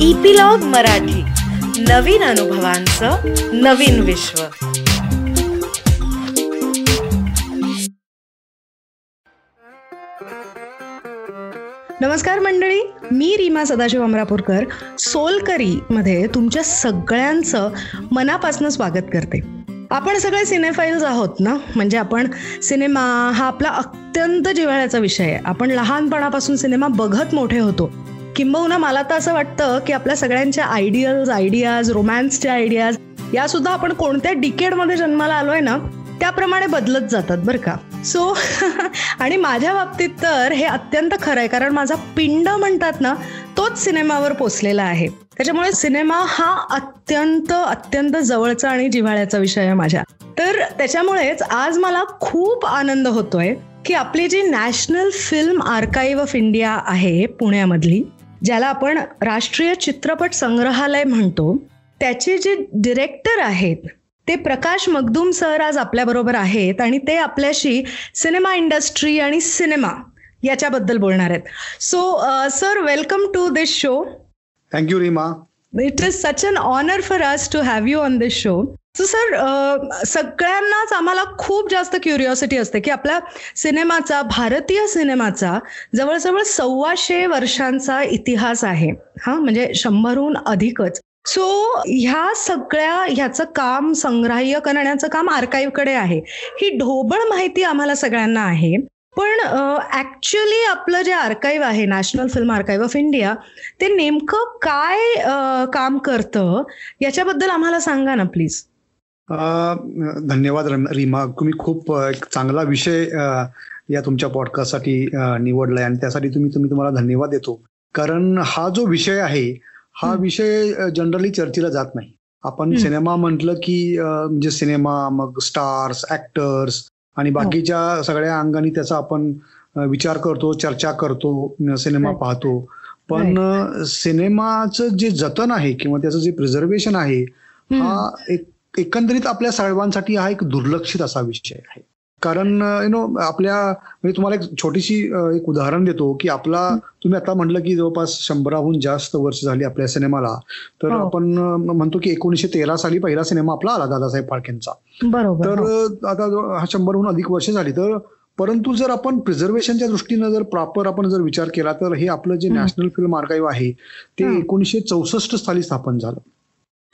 Epilogue Marathi. नवीन अनुभवांचं नवीन विश्व. नमस्कार मंडळी मी रीमा सदाशिव अमरापूरकर सोलकरी मध्ये तुमच्या सगळ्यांचं मनापासून स्वागत करते. आपण सगळे सिनेफाईल्स आहोत ना? म्हणजे आपण सिनेमा हा आपला अत्यंत जिव्हाळ्याचा विषय आहे. आपण लहानपणापासून सिनेमा बघत मोठे होतो. किंबहुना मला तर असं वाटतं की आपल्या सगळ्यांच्या आयडियल्स आयडियाज रोमॅन्सच्या आयडियाज या सुद्धा आपण कोणत्या डिकेडमध्ये जन्माला आलोय ना त्याप्रमाणे बदलत जातात बरं का. सो आणि माझ्या बाबतीत तर हे अत्यंत खरं आहे कारण माझा पिंड म्हणतात ना तोच सिनेमावर पोचलेला आहे. त्याच्यामुळे सिनेमा हा अत्यंत अत्यंत जवळचा आणि जिव्हाळ्याचा विषय आहे माझ्या. तर त्याच्यामुळेच आज मला खूप आनंद होतोय की आपली जी national film archive of India आहे पुण्यामधली ज्याला आपण राष्ट्रीय चित्रपट संग्रहालय म्हणतो त्याचे जे डिरेक्टर आहेत ते प्रकाश मगदूम सर आज आपल्याबरोबर आहेत आणि ते आपल्याशी सिनेमा इंडस्ट्री आणि सिनेमा याच्याबद्दल बोलणार आहेत. So sir welcome to this show thank you Reema it is such an honour for us to have you on this show so sir सगळ्यांनाच आम्हाला खूप जास्त क्युरिओसिटी असते की आपल्या सिनेमाचा भारतीय सिनेमाचा जवळजवळ सव्वाशे वर्षांचा इतिहास आहे. हा म्हणजे शंभरहून अधिकच. सो ह्या सगळ्या ह्याचं काम संग्राह्य करण्याचं काम आर्काईव्हकडे आहे. ही ढोबळ माहिती आम्हाला सगळ्यांना आहे. पण ऍक्च्युली आपलं जे आर्काईव्ह आहे national film archive of India ते नेमकं काय काम करतं याच्याबद्दल आम्हाला सांगा ना प्लीज धन्यवाद रीमा तुम्ही खूप एक चांगला विषय या तुमच्या पॉडकास्टसाठी निवडलाय आणि त्यासाठी तुम्ही तुम्ही तुम्हाला धन्यवाद देतो. कारण हा जो विषय आहे हा विषय जनरली चर्चेला जात नाही. आपण सिनेमा म्हटलं की म्हणजे सिनेमा मग स्टार्स ऍक्टर्स आणि बाकीच्या सगळ्या अंगाने त्याचा आपण विचार करतो चर्चा करतो सिनेमा पाहतो. पण सिनेमाचं जे जतन आहे किंवा त्याचं जे प्रिझर्वेशन आहे हा एक एकंदरीत आपल्या सर्वांसाठी हा एक दुर्लक्षित असा विषय आहे. कारण यु नो आपल्या म्हणजे तुम्हाला एक छोटीशी एक उदाहरण देतो की आपला तुम्ही आता म्हटलं की जवळपास शंभराहून जास्त वर्ष झाली आपल्या सिनेमाला. तर आपण म्हणतो की एकोणीशे तेरा साली पहिला सिनेमा आपला आला दादासाहेब फाळकेंचा. तर आता हा शंभरहून अधिक वर्ष झाली. तर परंतु जर आपण प्रिझर्वेशनच्या दृष्टीनं जर प्रॉपर आपण जर विचार केला तर हे आपलं जे नॅशनल फिल्म आर्काईव्ह आहे ते एकोणीशे चौसष्ट साली स्थापन झालं.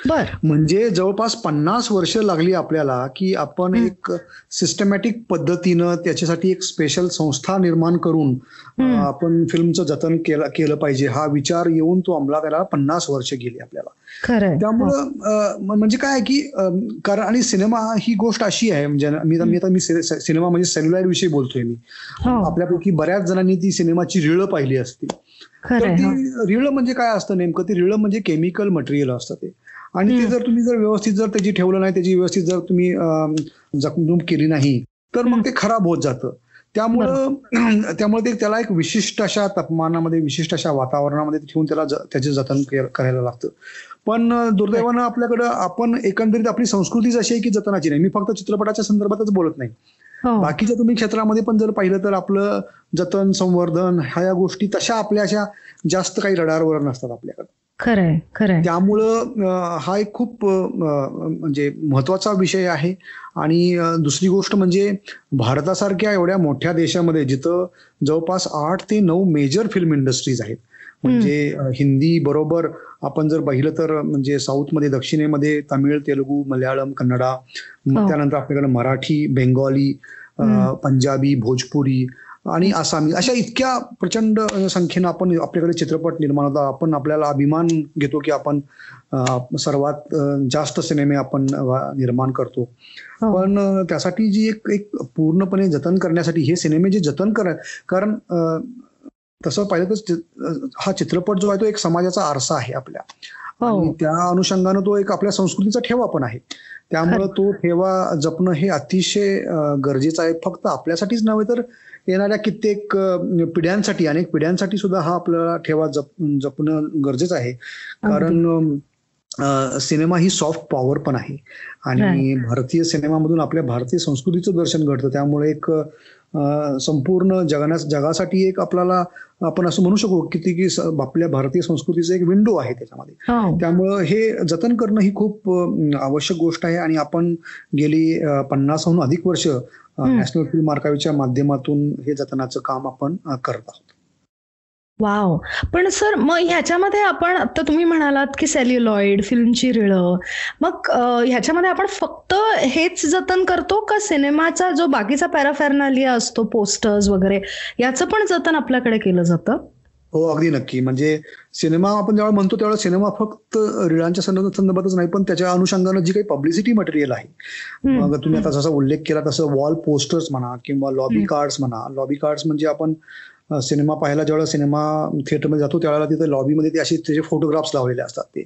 बर. म्हणजे जवळपास पन्नास वर्ष लागली आपल्याला की आपण एक सिस्टमॅटिक पद्धतीनं त्याच्यासाठी एक स्पेशल संस्था निर्माण करून आपण फिल्मचं जतन केलं केलं पाहिजे. हा विचार येऊन तो अंमलात त्याला पन्नास वर्ष गेली आपल्याला. त्यामुळं म्हणजे काय की कारण आणि सिनेमा ही गोष्ट अशी आहे म्हणजे मी आता मी सिनेमा म्हणजे सेल्युलर विषयी बोलतोय मी. आपल्यापैकी बऱ्याच जणांनी ती सिनेमाची रिळ पाहिली असती. तर ती रिळ म्हणजे काय असतं नेमकं? ती रिळ म्हणजे केमिकल मटेरियल असतं ते. आणि ते जर तुम्ही जर व्यवस्थित जर त्याची ठेवलं नाही त्याची व्यवस्थित जर तुम्ही जखमजूम केली नाही तर मग ते खराब होत जातं. त्यामुळं त्यामुळे ते त्याला एक विशिष्ट अशा तापमानामध्ये विशिष्ट अशा वातावरणामध्ये ठेवून त्याला त्याचे जतन करायला लागतं. पण दुर्दैवानं आपल्याकडं आपण एकंदरीत आपली संस्कृतीच अशी आहे की जतनाची नाही. मी फक्त चित्रपटाच्या संदर्भातच बोलत नाही. बाकीच्या तुम्ही क्षेत्रामध्ये पण जर पाहिलं तर आपलं जतन संवर्धन ह्या या गोष्टी तशा आपल्या अशा जास्त काही रडारवर नसतात आपल्याकडे. खरंय खरंय. त्यामुळं हा एक खूप म्हणजे महत्त्वाचा विषय आहे. आणि दुसरी गोष्ट म्हणजे भारतासारख्या एवढ्या मोठ्या देशामध्ये जिथं जवळपास आठ ते नऊ मेजर फिल्म इंडस्ट्रीज आहेत. म्हणजे हिंदी बरोबर आपण जर पाहिलं तर म्हणजे साऊथमध्ये दक्षिणेमध्ये तमिळ तेलुगू मल्याळम कन्नडा त्यानंतर आपल्याकडे मराठी बेंगॉली पंजाबी भोजपुरी आणि आसामी. अशा इतक्या प्रचंड संख्येनं आपण आपल्याकडे चित्रपट निर्माण होता आपण आपल्याला अभिमान घेतो की आपण सर्वात जास्त सिनेमे आपण निर्माण करतो. पण त्यासाठी जी एक एक पूर्णपणे जतन करण्यासाठी हे सिनेमे जे जतन कर कारण तसं पाहिलं तर हा चित्रपट जो आहे तो एक समाजाचा आरसा आहे आपल्या. आणि त्या अनुषंगानं तो एक आपल्या संस्कृतीचा ठेवा पण आहे. त्यामुळं तो ठेवा जपणं हे अतिशय गरजेचं आहे. फक्त आपल्यासाठीच नव्हे तर येणाऱ्या कित्येक पिढ्यांसाठी अनेक पिढ्यांसाठी सुद्धा हा आपल्याला ठेवा जप जपणं गरजेचं आहे. कारण सिनेमा ही सॉफ्ट पॉवर पण आहे. आणि भारतीय सिनेमामधून आपल्या भारतीय संस्कृतीचं दर्शन घडतं. त्यामुळे एक संपूर्ण जगाना जगासाठी एक आपल्याला आपण असं म्हणू शकू की ती की आपल्या भारतीय संस्कृतीचं एक विंडो आहे त्याच्यामध्ये. हो. त्यामुळं हे जतन करणं ही खूप आवश्यक गोष्ट आहे आणि आपण गेली पन्नासहून अधिक वर्ष. नॅशनल फिल्म आर्काईव्हच्या माध्यमातून हे जतनाचं काम आपण करत आहोत. वाव. पण सर मग ह्याच्यामध्ये आपण आता तुम्ही म्हणालात की सेल्युलॉइड फिल्मची रिळं मग अं, ह्याच्यामध्ये आपण फक्त हेच जतन करतो का सिनेमाचा जो बाकीचा पॅराफॅरनालिया असतो पोस्टर्स वगैरे याचं पण जतन आपल्याकडे केलं जातं? हो अगदी नक्की. म्हणजे सिनेमा आपण जेव्हा म्हणतो त्यावेळेला सिनेमा फक्त रिळांच्या संदर्भ- संदर्भातच नाही पण त्याच्या अनुषंगानं जी काही पब्लिसिटी मटेरियल आहे. मग तुम्ही आता जसा उल्लेख केला तसं वॉल पोस्टर्स म्हणा किंवा लॉबी. कार्ड्स म्हणा. लॉबी कार्ड्स म्हणजे आपण सिनेमा पाहायला ज्यावेळेला सिनेमा थिएटरमध्ये जातो त्यावेळेला तिथे लॉबीमध्ये ते असे त्याचे फोटोग्राफ्स लावलेले असतात ते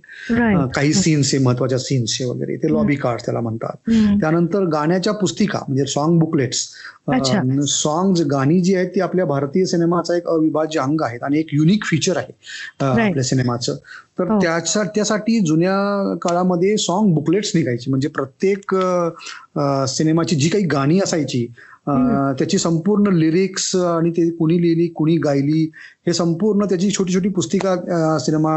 काही सीन्सचे महत्त्वाच्या सीन्सचे वगैरे ते लॉबी कार्ड त्याला म्हणतात हम्म, त्यानंतर गाण्याच्या पुस्तिका म्हणजे सॉन्ग बुकलेट्स. सॉंग गाणी जी आहेत ती आपल्या भारतीय सिनेमाचा एक अविभाज्य अंग आहेत आणि एक युनिक फीचर आहे. आपल्या सिनेमाचं तर हो. त्याच्या त्यासाठी जुन्या काळामध्ये सॉन्ग बुकलेट्स निघायची म्हणजे प्रत्येक सिनेमाची जी काही गाणी असायची. त्याची संपूर्ण लिरिक्स आणि ते कुणी लिहिली कुणी गायली हे संपूर्ण त्याची छोटी छोटी पुस्तिका सिनेमा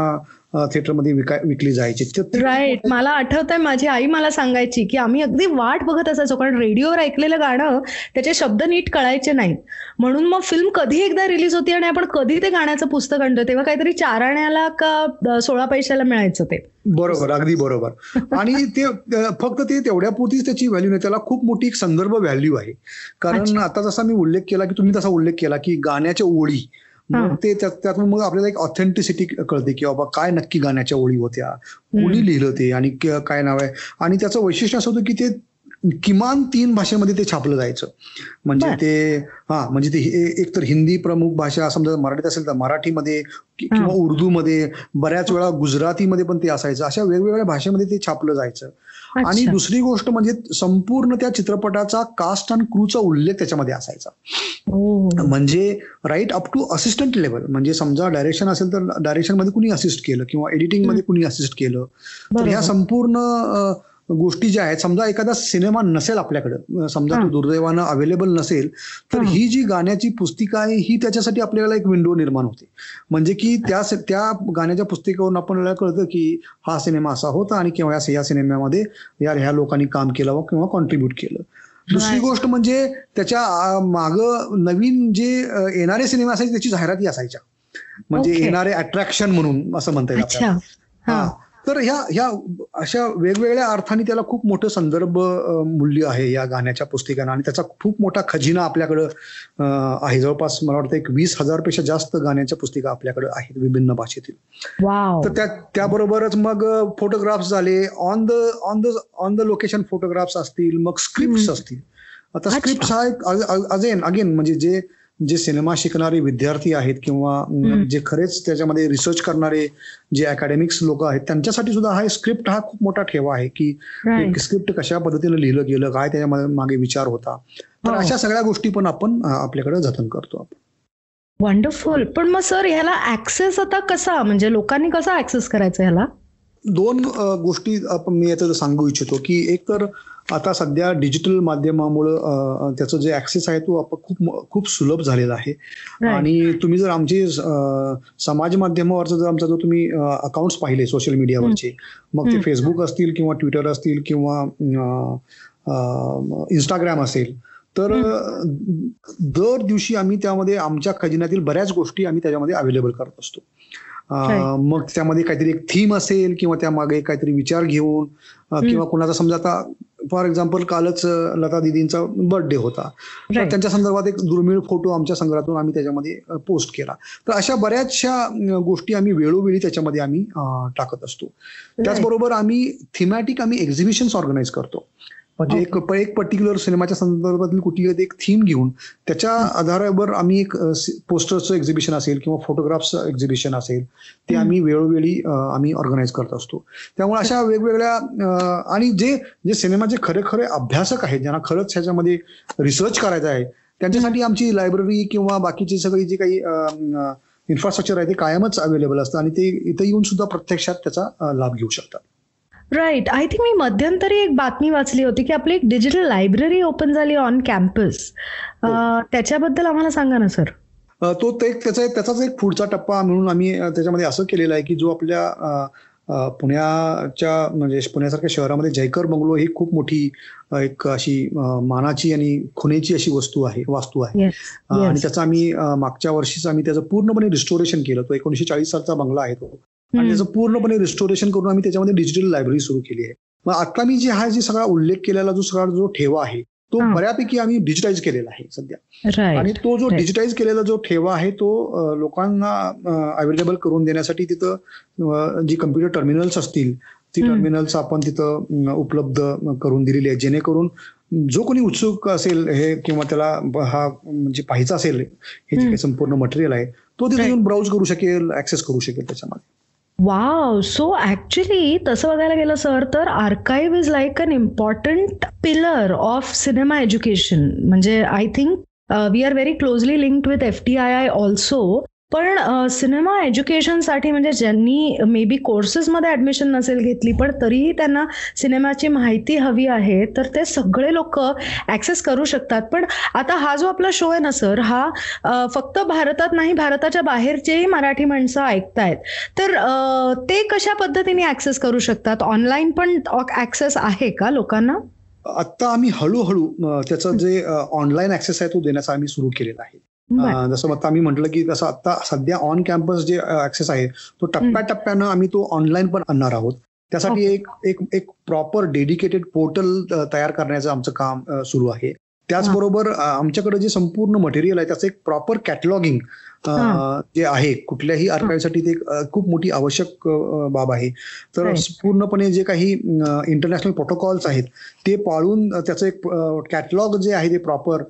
थिएटरमध्ये विकली जायची. राईट मला आठवतंय माझी आई मला सांगायची की आम्ही अगदी वाट बघत असायचो कारण रेडिओवर ऐकलेलं गाणं त्याचे शब्द नीट कळायचे नाहीत. म्हणून मग फिल्म कधी एकदा रिलीज होती आणि आपण कधी ते गाण्याचं पुस्तक आणतो तेव्हा काहीतरी चार आण्याला का सोळा पैशाला मिळायचं ते. बरोबर अगदी बरोबर. आणि ते फक्त ते तेवढ्या पुरतीच त्याची व्हॅल्यू नाही त्याला खूप मोठी एक संदर्भ व्हॅल्यू आहे. कारण. आता जसा मी उल्लेख केला की तुम्ही तसा उल्लेख केला की गाण्याच्या ओळी. मग ते त्यात- त्यातून मग आपल्याला एक ऑथेंटिसिटी कळते की बाबा काय नक्की गाण्याच्या ओळी होत्या कोणी लिहिलं ते आणि काय नाव आहे आणि त्याचं वैशिष्ट्य असं होतं की ते किमान तीन भाषेमध्ये ते छापलं जायचं म्हणजे. ते हा म्हणजे ते एक तर हिंदी प्रमुख भाषा समजा मराठीत असेल तर मराठीमध्ये. किंवा उर्दूमध्ये बऱ्याच वेळा गुजरातीमध्ये पण ते असायचं अशा वेगवेगळ्या भाषेमध्ये ते छापलं जायचं आणि. दुसरी गोष्ट म्हणजे संपूर्ण त्या चित्रपटाचा कास्ट आणि क्रूचा उल्लेख त्याच्यामध्ये असायचा. म्हणजे right up to assistant level म्हणजे समजा डायरेक्शन असेल तर डायरेक्शनमध्ये कुणी असिस्ट केलं किंवा एडिटिंगमध्ये कुणी असिस्ट केलं तर. ह्या संपूर्ण गोष्टी ज्या आहेत समजा एखादा सिनेमा नसेल आपल्याकडे समजा तो हा. दुर्दैवानं अवेलेबल नसेल तर हा. ही जी गाण्याची पुस्तिका आहे ही त्याच्यासाठी आपल्याला एक विंडो निर्माण होते म्हणजे की त्या त्या गाण्याच्या पुस्तिकेवरून आपल्याला कळतं की हा सिनेमा असा होता आणि किंवा या सिनेमामध्ये या ह्या लोकांनी काम केलं किंवा कॉन्ट्रीब्युट केलं दुसरी. गोष्ट म्हणजे त्याच्या माग नवीन जे येणारे सिनेमा असायचे त्याची जाहिराती असायच्या म्हणजे. येणारे अट्रॅक्शन म्हणून असं म्हणता येईल हा. तर ह्या ह्या अशा वेगवेगळ्या अर्थाने त्याला खूप मोठं संदर्भ मूल्य आहे या गाण्याच्या पुस्तिकांना. आणि त्याचा खूप मोठा खजिना आपल्याकडं आहे. जवळपास मला वाटतं एक वीस हजारपेक्षा जास्त गाण्याच्या पुस्तिका आपल्याकडे आहेत विभिन्न भाषेतील. तर त्या त्याबरोबरच मग फोटोग्राफ्स झाले. On the on the on the location photographs असतील मग स्क्रिप्ट. असतील. आता. स्क्रिप्ट हा एक अगेन अगेन म्हणजे जे जे सिनेमा शिकणारे विद्यार्थी आहेत किंवा. जे खरेच त्याच्यामध्ये रिसर्च करणारे जे अकॅडमिक्स लोक आहेत त्यांच्यासाठी सुद्धा हा स्क्रिप्ट हा खूप मोठा ठेवा आहे की स्क्रिप्ट कशा पद्धतीने लिहिलं गेलं काय त्याच्या मागे- विचार होता. तर हो. अशा सगळ्या गोष्टी पण आपण आपल्याकडे जतन करतो आपण. वंडरफुल पण मग सर ह्याला ऍक्सेस आता कसा? म्हणजे लोकांनी कसा ऍक्सेस करायचा ह्याला? दोन गोष्टी आपण मी याच्यात सांगू इच्छितो की एक तर आता सध्या डिजिटल माध्यमामुळं त्याचं जे ऍक्सेस आहे तो खूप खूप सुलभ झालेला आहे. आणि तुम्ही जर आमचे समाज माध्यमावरचा जर आमचा जो तुम्ही अकाउंट्स पाहिले सोशल मीडियावरचे मग ते. फेसबुक असतील किंवा ट्विटर असतील किंवा इंस्टाग्राम असेल तर दर दिवशी आम्ही त्यामध्ये आमच्या खजिन्यातील बऱ्याच गोष्टी आम्ही त्याच्यामध्ये अवेलेबल करत असतो. मग त्यामध्ये काहीतरी एक थीम असेल किंवा त्यामागे काहीतरी विचार घेऊन अ, किंवा कुणाचा समजा आता फॉर एक्झाम्पल कालच लता दिदींचा बर्थडे होता. तर. त्यांच्या संदर्भात एक दुर्मिळ फोटो आमच्या संग्रहातून आम्ही त्याच्यामध्ये पोस्ट केला. तर अशा बऱ्याचशा गोष्टी आम्ही वेळोवेळी त्याच्यामध्ये आम्ही टाकत असतो. त्याचबरोबर आम्ही थिमॅटिक आम्ही एक्झिबिशन्स ऑर्गनाईज करतो. म्हणजे एक एक पर्टिक्युलर सिनेमाच्या संदर्भातील कुठली एक थीम घेऊन त्याच्या आधारावर आम्ही एक पोस्टरचं एक्झिबिशन असेल किंवा फोटोग्राफचं एक्झिबिशन असेल ते आम्ही वेळोवेळी आम्ही ऑर्गनाईज करत असतो. त्यामुळे अशा वेगवेगळ्या आणि जे जे सिनेमाचे खरे खरे अभ्यासक आहेत ज्यांना खरंच ह्याच्यामध्ये रिसर्च करायचा आहे त्यांच्यासाठी आमची लायब्ररी किंवा बाकीची सगळी जी काही इन्फ्रास्ट्रक्चर आहे ते कायमच अवेलेबल असतं आणि ते इथं येऊन सुद्धा प्रत्यक्षात त्याचा लाभ घेऊ शकतात. राईट आय थिंक मी मध्यंतरी एक बातमी वाचली होती की आपली एक डिजिटल लायब्ररी ओपन झाली ऑन कॅम्पस त्याच्याबद्दल आम्हाला सांगा ना सर तो त्याचा त्याचाच एक पुढचा टप्पा म्हणून आम्ही त्याच्यामध्ये असं केलेलं आहे की जो आपल्या पुण्याच्या म्हणजे पुण्यासारख्या शहरामध्ये जयकर बंगलो ही खूप मोठी एक अशी मानाची आणि खुनेची अशी वस्तू आहे वास्तू आहे. आणि त्याचं आम्ही मागच्या वर्षीच आम्ही त्याचं पूर्णपणे रिस्टोरेशन केलं. तो एकोणीशे चाळीस सालचा बंगला आहे तो. आणि त्याचं पूर्णपणे रिस्टोरेशन करून आम्ही त्याच्यामध्ये डिजिटल लायब्ररी सुरू केली आहे मग आता मी जे हा जे सगळा उल्लेख केलेला जो सगळा जो ठेवा आहे तो. बऱ्यापैकी आम्ही डिजिटाईज केलेला आहे सध्या आणि तो जो. डिजिटाईज केलेला जो ठेवा आहे तो लोकांना अवेलेबल करून देण्यासाठी तिथं जी कम्प्युटर टर्मिनल्स असतील ती. टर्मिनल्स आपण तिथं उपलब्ध करून दिलेली आहे जेणेकरून जो कोणी उत्सुक असेल हे किंवा त्याला हा म्हणजे पाहायचा असेल हे जे. काही संपूर्ण मटेरियल आहे तो तिथे. येऊन ब्राउज करू शकेल ऍक्सेस करू शकेल त्याच्यामध्ये वाव सो ऍक्च्युली तसं बघायला गेलं सर तर archive is like an important pillar of cinema education म्हणजे I think we are very closely linked with F T I I also पण सिनेमा एज्युकेशनसाठी म्हणजे ज्यांनी मे बी कोर्सेसमध्ये ऍडमिशन नसेल घेतली पण तरीही त्यांना सिनेमाची माहिती हवी आहे तर ते सगळे लोक ऍक्सेस करू शकतात. पण आता हा जो आपला शो आहे ना सर हा फक्त भारतात नाही भारताच्या बाहेरचेही मराठी माणसं ऐकतायत. तर ते कशा पद्धतीने ऍक्सेस करू शकतात? ऑनलाईन पण ऍक्सेस आहे का लोकांना? आता आम्ही हळूहळू त्याचं जे ऑनलाईन ऍक्सेस आहे तो देण्याचा आम्ही सुरू केलेला आहे. जसं आता आम्ही म्हटलं की तसं आता सध्या ऑन कॅम्पस जे ऍक्सेस आहे तो टप्प्याटप्प्यानं आम्ही तो ऑनलाईन पण आणणार आहोत. त्यासाठी एक एक एक प्रॉपर डेडिकेटेड पोर्टल तयार करण्याचं आमचं काम सुरू आहे. त्याचबरोबर आमच्याकडे जे संपूर्ण मटेरियल आहे त्याचं एक प्रॉपर कॅटलॉगिंग. जे आहे कुठल्याही आर्काईव्हसाठी ते खूप मोठी आवश्यक बाब आहे तर. पूर्णपणे जे काही इंटरनॅशनल प्रोटोकॉल्स आहेत ते पाळून त्याचं एक कॅटलॉग जे आहे ते प्रॉपर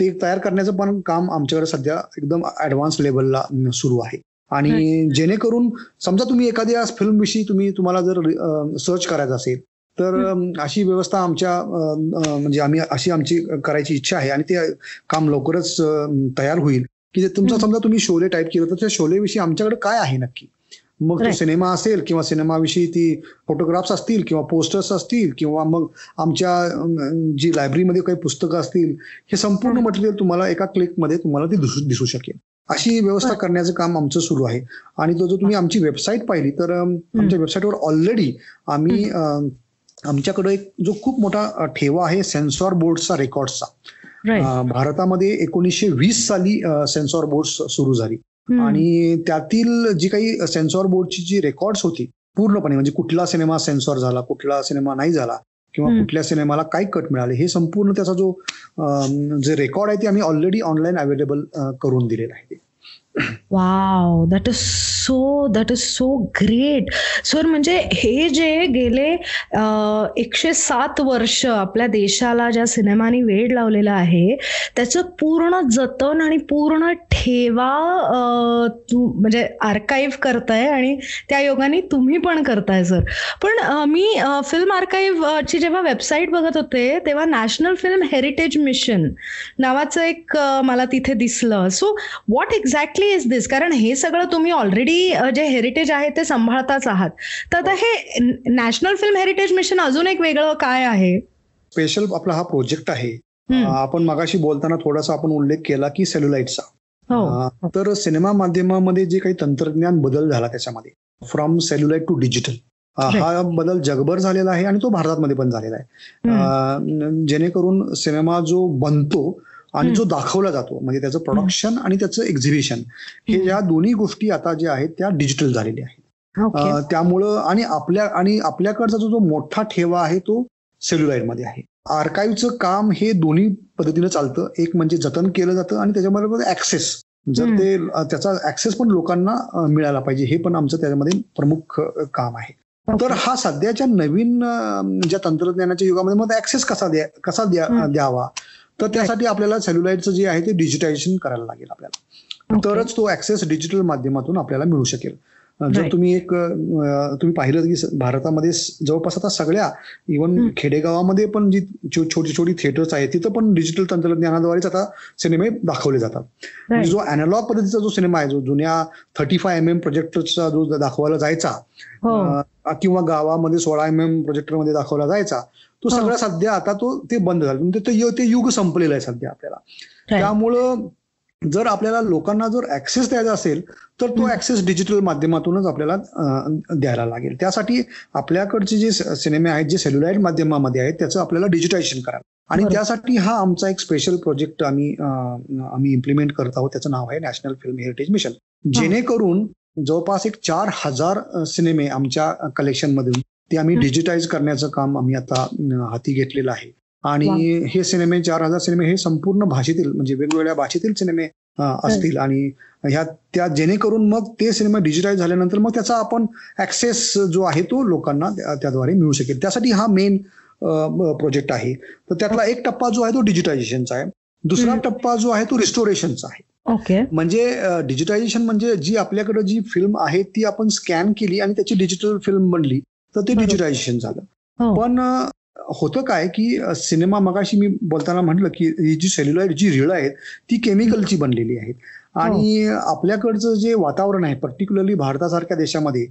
ते तयार करण्याचं पण काम आमच्याकडे सध्या एकदम ऍडव्हान्स लेवलला सुरू आहे आणि जेणेकरून समजा तुम्ही एखाद्या फिल्म विषयी तुम्ही तुम्हाला जर सर्च करायचं असेल तर अशी व्यवस्था आमच्या म्हणजे आम्ही अशी आमची करायची इच्छा आहे आणि ते काम लवकरच तयार होईल की जे तुमचा. समजा तुम्ही शोले टाईप केलं तर त्या शोले विषयी आमच्याकडे काय आहे नक्की मग तो. सिनेमा असेल किंवा सिनेमाविषयी ती फोटोग्राफ्स असतील किंवा पोस्टर्स असतील किंवा मग आमच्या जी लायब्ररीमध्ये काही पुस्तकं असतील हे संपूर्ण. मटेरियल तुम्हाला एका क्लिकमध्ये तुम्हाला ते दिसू दिसू शकेल अशी व्यवस्था. करण्याचं काम आमचं सुरू आहे आणि तो जो तुम्ही आमची वेबसाईट पाहिली तर आमच्या वेबसाईटवर ऑलरेडी आम्ही आमच्याकडे एक जो खूप मोठा ठेवा आहे सेन्सॉर बोर्डचा रेकॉर्डचा भारतामध्ये एकोणीसशे वीस साली सेन्सॉर बोर्ड सुरू झाली. आणि त्यातील जी काही सेन्सॉर बोर्डची जी रेकॉर्ड्स होती पूर्णपणे म्हणजे कुठला सिनेमा सेन्सॉर झाला कुठला सिनेमा नाही झाला किंवा. कुठल्या सिनेमाला काय कट मिळाले हे संपूर्ण त्याचा जो जे रेकॉर्ड आहे ते आम्ही ऑलरेडी ऑनलाईन अवेलेबल करून दिलेलं आहे wow that is so that is so great sir म्हणजे हे जे गेले एकशे सात वर्ष आपल्या देशाला ज्या सिनेमानी वेळ लावलेला आहे त्याचं पूर्ण जतन आणि पूर्ण ठेवा तू म्हणजे आर्काईव्ह करताय आणि त्या योगाने तुम्ही पण करताय सर पण मी फिल्म आर्काईव्ह ची जेव्हा वेबसाईट बघत होते तेव्हा नॅशनल फिल्म हेरिटेज मिशन नावाचं एक मला तिथे दिसलं. So what exactly is this कारण हे सगळं तुम्ही ऑलरेडी जे हेरिटेज आहे ते सांभाळताच आहात. तर आता हे नॅशनल फिल्म हेरिटेज मिशन अजून एक वेगळं काय आहे? स्पेशल आपला हा प्रोजेक्ट आहे. आपण मगाशी बोलताना थोडासा आपण उल्लेख केला की सेल्युलाइटचा हो. तर सिनेमा माध्यमामध्ये जे काही तंत्रज्ञान बदल झाला त्याच्यामध्ये. फ्रॉम सेल्युलाइट टू डिजिटल हा बदल जगभर झालेला आहे आणि तो भारतामध्ये पण झालेला आहे. जेणेकरून सिनेमा जो बनतो आणि जो दाखवला जातो म्हणजे त्याचं प्रोडक्शन आणि त्याचं एक्झिबिशन हे. या दोन्ही गोष्टी आता ज्या आहेत त्या डिजिटल झालेल्या आहेत. त्यामुळं आणि आपल्या आणि आपल्याकडचा जो जो मोठा ठेवा आहे तो सेल्युलाइटमध्ये आहे. आर्काईव्हचं काम हे दोन्ही पद्धतीनं चालतं. एक म्हणजे जतन केलं जातं आणि त्याच्याबरोबर ऍक्सेस जर. ते त्याचा ऍक्सेस पण लोकांना मिळाला पाहिजे हे पण आमचं त्याच्यामध्ये प्रमुख काम आहे. तर हा सध्याच्या नवीन ज्या तंत्रज्ञानाच्या युगामध्ये मग ऍक्सेस कसा द्या कसा. द्यावा? तर त्यासाठी आपल्याला सेल्युलाइटचं जे आहे ते डिजिटायझेशन करायला लागेल आपल्याला. तरच तो ऍक्सेस डिजिटल माध्यमातून आपल्याला मिळू शकेल जर. तुम्ही एक तुम्ही पाहिलं की भारतामध्ये जवळपास आता सगळ्या इव्हन. खेडेगावामध्ये पण जी छोटी छोटी थिएटर्स आहेत तिथं पण डिजिटल तंत्रज्ञानाद्वारेच आता सिनेमे दाखवले जातात म्हणजे. जो अॅनालॉग पद्धतीचा जो सिनेमा आहे जो जुन्या थर्टी फाय एम एम प्रोजेक्टरचा जो दाखवायला जायचा हो किंवा गावामध्ये सोळा एम एम प्रोजेक्टरमध्ये दाखवला जायचा तो हो. सगळा सध्या आता तो ते बंद झालं म्हणजे ते युग संपलेलं आहे सध्या आपल्याला. त्यामुळं जर आपल्याला लोकांना जर ऍक्सेस द्यायचा असेल तर तो. ऍक्सेस डिजिटल माध्यमातूनच आपल्याला द्यायला लागेल त्यासाठी आपल्याकडचे जे सिनेमे आहेत जे सेल्युलाइड माध्यमामध्ये आहेत त्याचं आपल्याला डिजिटायझेशन करावं आणि. त्यासाठी हा आमचा एक स्पेशल प्रोजेक्ट आम्ही आम्ही इम्प्लिमेंट करत आहोत त्याचं नाव आहे नॅशनल फिल्म हेरिटेज मिशन जेणेकरून जवळपास एक चार हजार सिनेमे आमच्या कलेक्शन मधून ते आम्ही. डिजिटाईज करण्याचं काम आम्ही आता हाती घेतलेलं आहे आणि हे सिनेमे चार हजार सिनेमे हे संपूर्ण भाषेतील म्हणजे वेगवेगळ्या भाषेतील सिनेमे असतील. आणि ह्या त्या जेणेकरून मग ते सिनेमा डिजिटाईज झाल्यानंतर मग त्याचा आपण ऍक्सेस जो आहे तो लोकांना त्या- त्याद्वारे मिळू शकेल. त्यासाठी हा मेन प्रोजेक्ट आहे. तर त्यातला एक टप्पा जो आहे तो डिजिटायझेशनचा आहे. दुसरा. टप्पा जो आहे तो रिस्टोरेशनचा आहे. ओके. म्हणजे डिजिटायझेशन म्हणजे जी आपल्याकडे जी फिल्म आहे ती आपण स्कॅन केली आणि त्याची डिजिटल फिल्म बनली तर ते. डिजिटायझेशन झालं. हो. पण होतं काय की सिनेमा मगाशी मी बोलताना म्हटलं की ही जी सेल्युलॉइड जी रिळ आहेत ती केमिकलची बनलेली आहेत आणि आपल्याकडचं जे वातावरण आहे पर्टिक्युलरली भारतासारख्या देशामध्ये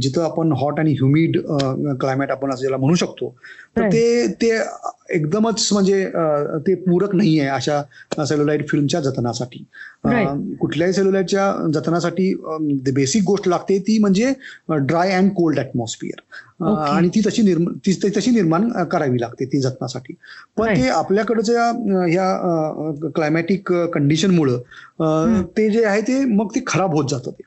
जिथं आपण हॉट आणि ह्युमिड क्लायमेट आपण असं ज्याला म्हणू शकतो तर. ते ते एकदमच म्हणजे ते पूरक नाही आहे अशा सेल्युलाइड फिल्मच्या जतनासाठी. कुठल्याही सेल्युलाइडच्या जतनासाठी बेसिक गोष्ट लागते ती म्हणजे ड्राय अँड कोल्ड ॲटमॉस्फिअर. आणि ती तशी निर्माण ती तशी निर्माण करावी लागते ती जतनासाठी पण. ते आपल्याकडच्या ह्या क्लायमॅटिक कंडिशनमुळं. ते जे आहे ते मग ते खराब होत जातं ते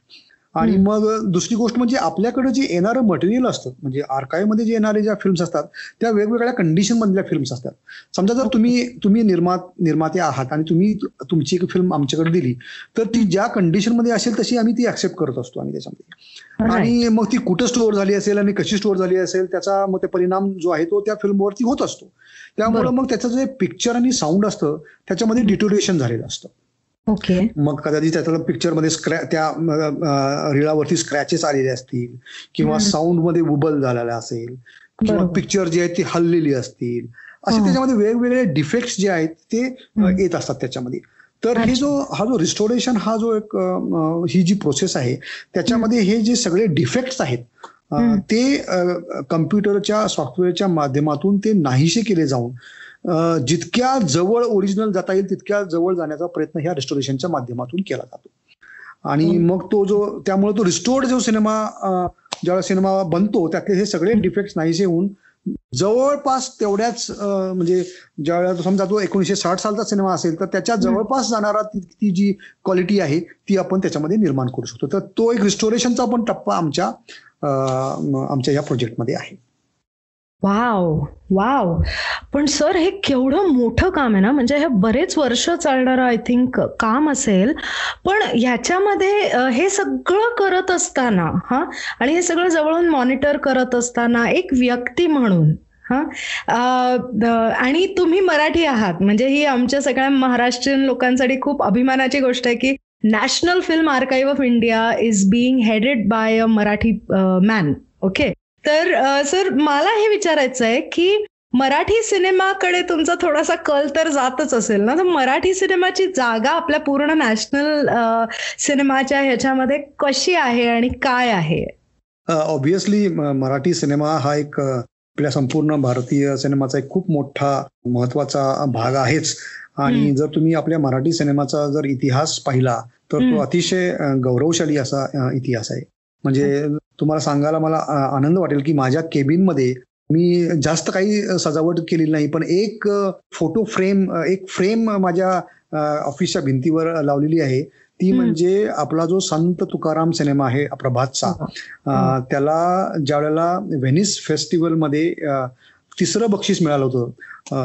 आणि. मग दुसरी गोष्ट म्हणजे आपल्याकडे जे येणारं मटेरियल असतं म्हणजे मध्ये जे येणारे ज्या फिल्म्स असतात त्या वेगवेगळ्या कंडिशन मधल्या फिल्म्स असतात समजा जर तुम्ही तुम्ही निर्मा निर्माते आहात आणि तुम्ही तुमची एक फिल्म आमच्याकडे दिली तर ती ज्या कंडिशनमध्ये असेल तशी आम्ही ती ऍक्सेप्ट करत असतो आम्ही त्याच्यामध्ये. आणि मग ती कुठं स्टोअर झाली असेल आणि कशी स्टोअर झाली असेल त्याचा मग ते परिणाम जो आहे तो त्या फिल्मवरती होत असतो त्यामुळे. मग त्याचं जे पिक्चर आणि साऊंड असतं त्याच्यामध्ये डिटोरेशन झालेलं असतं ओके मग कदाचित त्याला पिक्चरमध्ये स्क्रॅ त्या रिळावरती स्क्रॅचेस आलेले असतील किंवा. साऊंडमध्ये उबल झालेला असेल किंवा. पिक्चर जे आहेत ती हललेली असतील असे. त्याच्यामध्ये वेगवेगळे डिफेक्ट्स जे आहेत ते. येत असतात त्याच्यामध्ये तर हे. जो हा जो रिस्टोरेशन हा जो एक ही जी प्रोसेस आहे त्याच्यामध्ये हे जे सगळे डिफेक्ट्स आहेत. ते कम्प्युटरच्या सॉफ्टवेअरच्या माध्यमातून ते नाहीसे केले जाऊन जितक्या जवळ ओरिजिनल जाता येईल तितक्या जवळ जाण्याचा प्रयत्न ह्या रिस्टोरेशनच्या माध्यमातून केला जातो. आणि. मग तो जो त्यामुळे तो रिस्टोर्ड जो सिनेमा अं, ज्यावेळेस सिनेमा बनतो त्यातले हे सगळे डिफेक्ट नाहीसे होऊन जवळपास तेवढ्याच म्हणजे ज्यावेळेला समजा तो एकोणीशे साठ सालचा सिनेमा असेल तर त्याच्या जवळपास जाणारा ती ती जी क्वालिटी आहे ती आपण त्याच्यामध्ये निर्माण करू शकतो. तर तो एक रिस्टोरेशनचा पण टप्पा आमच्या आमच्या या प्रोजेक्टमध्ये आहे. Wow wow. पण सर हे केवढं मोठं काम आहे ना? म्हणजे हे बरेच वर्ष चालणारं आय थिंक काम असेल. पण ह्याच्यामध्ये हे सगळं करत असताना हा? आणि हे सगळं जवळून मॉनिटर करत असताना एक व्यक्ती म्हणून हा? आणि तुम्ही मराठी आहात. म्हणजे ही आमच्या सगळ्या महाराष्ट्रीयन लोकांसाठी खूप अभिमानाची गोष्ट आहे की national film archive of India is being headed by a Marathi man okay तर सर मला हे विचारायचं आहे की मराठी सिनेमाकडे तुमचा थोडासा कल तर जातच असेल ना तर मराठी सिनेमाची जागा आपल्या पूर्ण नॅशनल सिनेमाच्या ह्याच्यामध्ये कशी आहे आणि काय आहे ऑब्विसली मराठी सिनेमा हा एक आपल्या संपूर्ण भारतीय सिनेमाचा एक खूप मोठा महत्त्वाचा भाग आहेच आणि. जर तुम्ही आपल्या मराठी सिनेमाचा जर इतिहास पाहिला तर. तो अतिशय गौरवशाली असा इतिहास आहे म्हणजे तुम्हाला सांगायला मला आनंद वाटेल की माझ्या केबिनमध्ये मी जास्त काही सजावट केलेली नाही पण एक फोटो फ्रेम एक फ्रेम माझ्या ऑफिसच्या भिंतीवर लावलेली आहे ती. म्हणजे आपला जो संत तुकाराम सिनेमा आहे प्रभातचा अं, त्याला ज्या वेळेला व्हेनिस फेस्टिवलमध्ये तिसरं बक्षीस मिळालं होतं.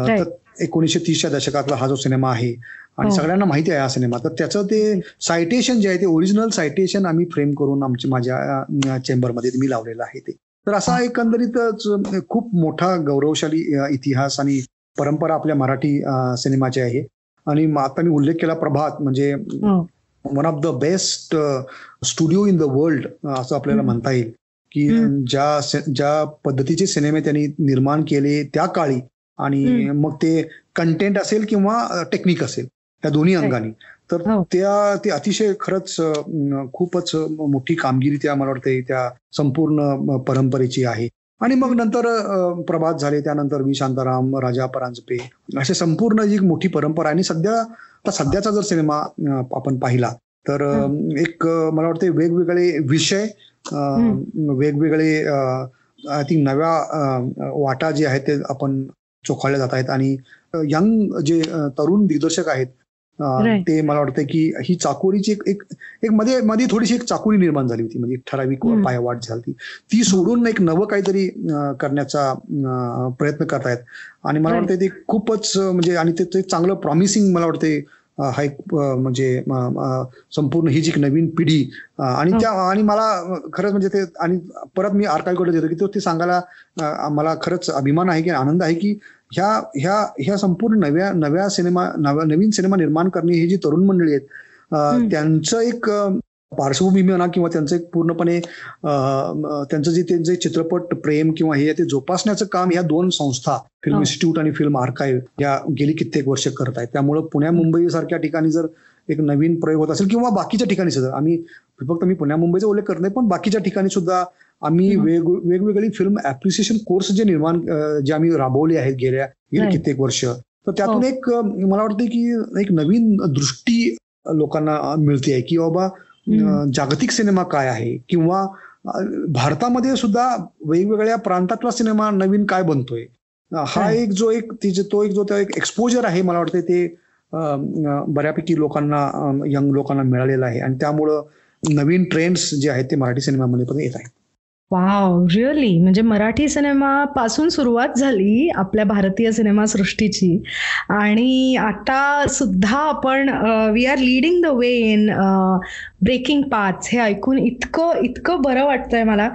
तर एकोणीसशे तीसच्या दशकातला हा जो सिनेमा आहे आणि हो. सगळ्यांना माहिती आहे हा सिनेमा. तर त्याचं ते सायटेशन जे आहे ते ओरिजिनल सायटेशन आम्ही फ्रेम करून आमच्या माझ्या चेंबरमध्ये मी लावलेलं आहे ते. तर असा एकंदरीतच खूप मोठा गौरवशाली इतिहास आणि परंपरा आपल्या मराठी सिनेमाची आहे. आणि आता मी उल्लेख केला प्रभात म्हणजे. One of the best studio in the world असं आपल्याला म्हणता येईल. की ज्या ज्या पद्धतीचे सिनेमे त्यांनी निर्माण केले त्या काळी आणि मग ते कंटेंट असेल किंवा टेक्निक असेल. त्या दोन्ही अंगाने. तर हो. त्या ते अतिशय खरंच खूपच मोठी कामगिरी त्या मला वाटते त्या संपूर्ण परंपरेची आहे. आणि मग नंतर प्रभात झाले त्यानंतर वी शांताराम राजा परांजपे असे संपूर्ण जी मोठी परंपरा आणि सध्या सध्याचा जर सिनेमा आपण पाहिला तर एक मला वाटते वेगवेगळे विषय वेगवेगळे आय थिंक नव्या वाटा जे आहेत ते आपण चोखाळल्या जात आहेत. आणि यंग जे तरुण दिग्दर्शक आहेत ते मला वाटतं की ही चाकोरीची एक एक मध्ये मध्ये थोडीशी एक चाकोरी निर्माण झाली होती. म्हणजे ठराविक पायवाट झाली ती सोडून एक नवं काहीतरी करण्याचा प्रयत्न करतायत. आणि मला वाटतं ते खूपच म्हणजे आणि ते चांगलं प्रॉमिसिंग मला वाटते हा एक म्हणजे संपूर्ण ही जी नवीन पिढी आणि त्या आणि मला खरंच म्हणजे ते आणि परत मी आर्काईव्हकडे देतो की तो ते सांगायला मला खरंच अभिमान आहे की आनंद आहे की ह्या ह्या ह्या संपूर्ण नव्या नव्या सिनेमा नवीन सिनेमा निर्माण करणे ही जी तरुण मंडळी आहेत त्यांचं एक पार्श्वभूमी म्हणा किंवा त्यांचं एक पूर्णपणे त्यांचं जे त्यांचे चित्रपट प्रेम किंवा हे ते जोपासण्याचं काम या दोन संस्था फिल्म इन्स्टिट्यूट आणि फिल्म आर्काईव्ह या गेली कित्येक वर्ष करत आहेत त्यामुळे पुण्या मुंबई सारख्या ठिकाणी जर एक नवीन प्रयोग होत असेल किंवा बाकीच्या ठिकाणी सुद्धा आम्ही फक्त मी पुण्या मुंबईचा उल्लेख करत नाही पण बाकीच्या ठिकाणी सुद्धा आम्ही वेग वेगवेगळी फिल्म ऍप्रिसिएशन कोर्स जे निर्माण जे आम्ही राबवले आहेत गेल्या गेले कित्येक वर्ष तर त्यातून हो. एक मला वाटतं की एक नवीन दृष्टी लोकांना मिळते आहे की बाबा जागतिक सिनेमा काय आहे? किंवा भारतामध्ये सुद्धा वेगवेगळ्या प्रांतातला सिनेमा नवीन काय बनतोय? हा एक जो एक तो एक जो एक एक्सपोजर आहे मला वाटतं ते बऱ्यापैकी लोकांना यंग लोकांना मिळालेलं आहे. आणि त्यामुळं नवीन ट्रेंड्स जे आहेत ते मराठी सिनेमामध्ये पण येत आहेत. वाव रिअली म्हणजे मराठी सिनेमा पासून सुरुवात झाली आपल्या भारतीय सिनेमा सृष्टीची. आणि आता सुद्धा आपण we are leading the way in breaking path हे ऐकून इतकं इतकं बरं वाटतंय मला.